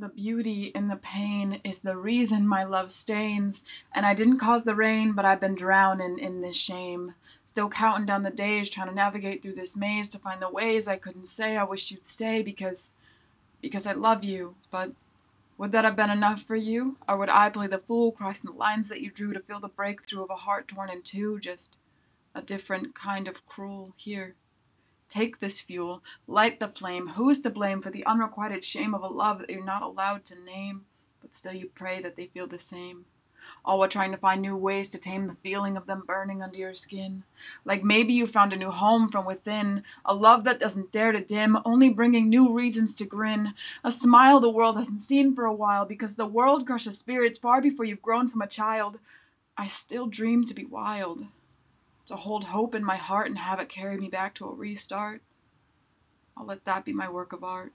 The beauty in the pain is the reason my love stains. And I didn't cause the rain, but I've been drowning in this shame. Still counting down the days, trying to navigate through this maze to find the ways I couldn't say I wish you'd stay because. because I love you. But would that have been enough for you? Or would I play the fool, crossing the lines that you drew to feel the breakthrough of a heart torn in two? Just a different kind of cruel. Here. Take this fuel, light the flame. Who is to blame for the unrequited shame of a love that you're not allowed to name, but still you pray that they feel the same? All while trying to find new ways to tame the feeling of them burning under your skin. Like maybe you found a new home from within, a love that doesn't dare to dim, only bringing new reasons to grin. A smile the world hasn't seen for a while, because the world crushes spirits far before you've grown from a child. I still dream to be wild to hold hope in my heart and have it carry me back to a restart. I'll let that be my work of art.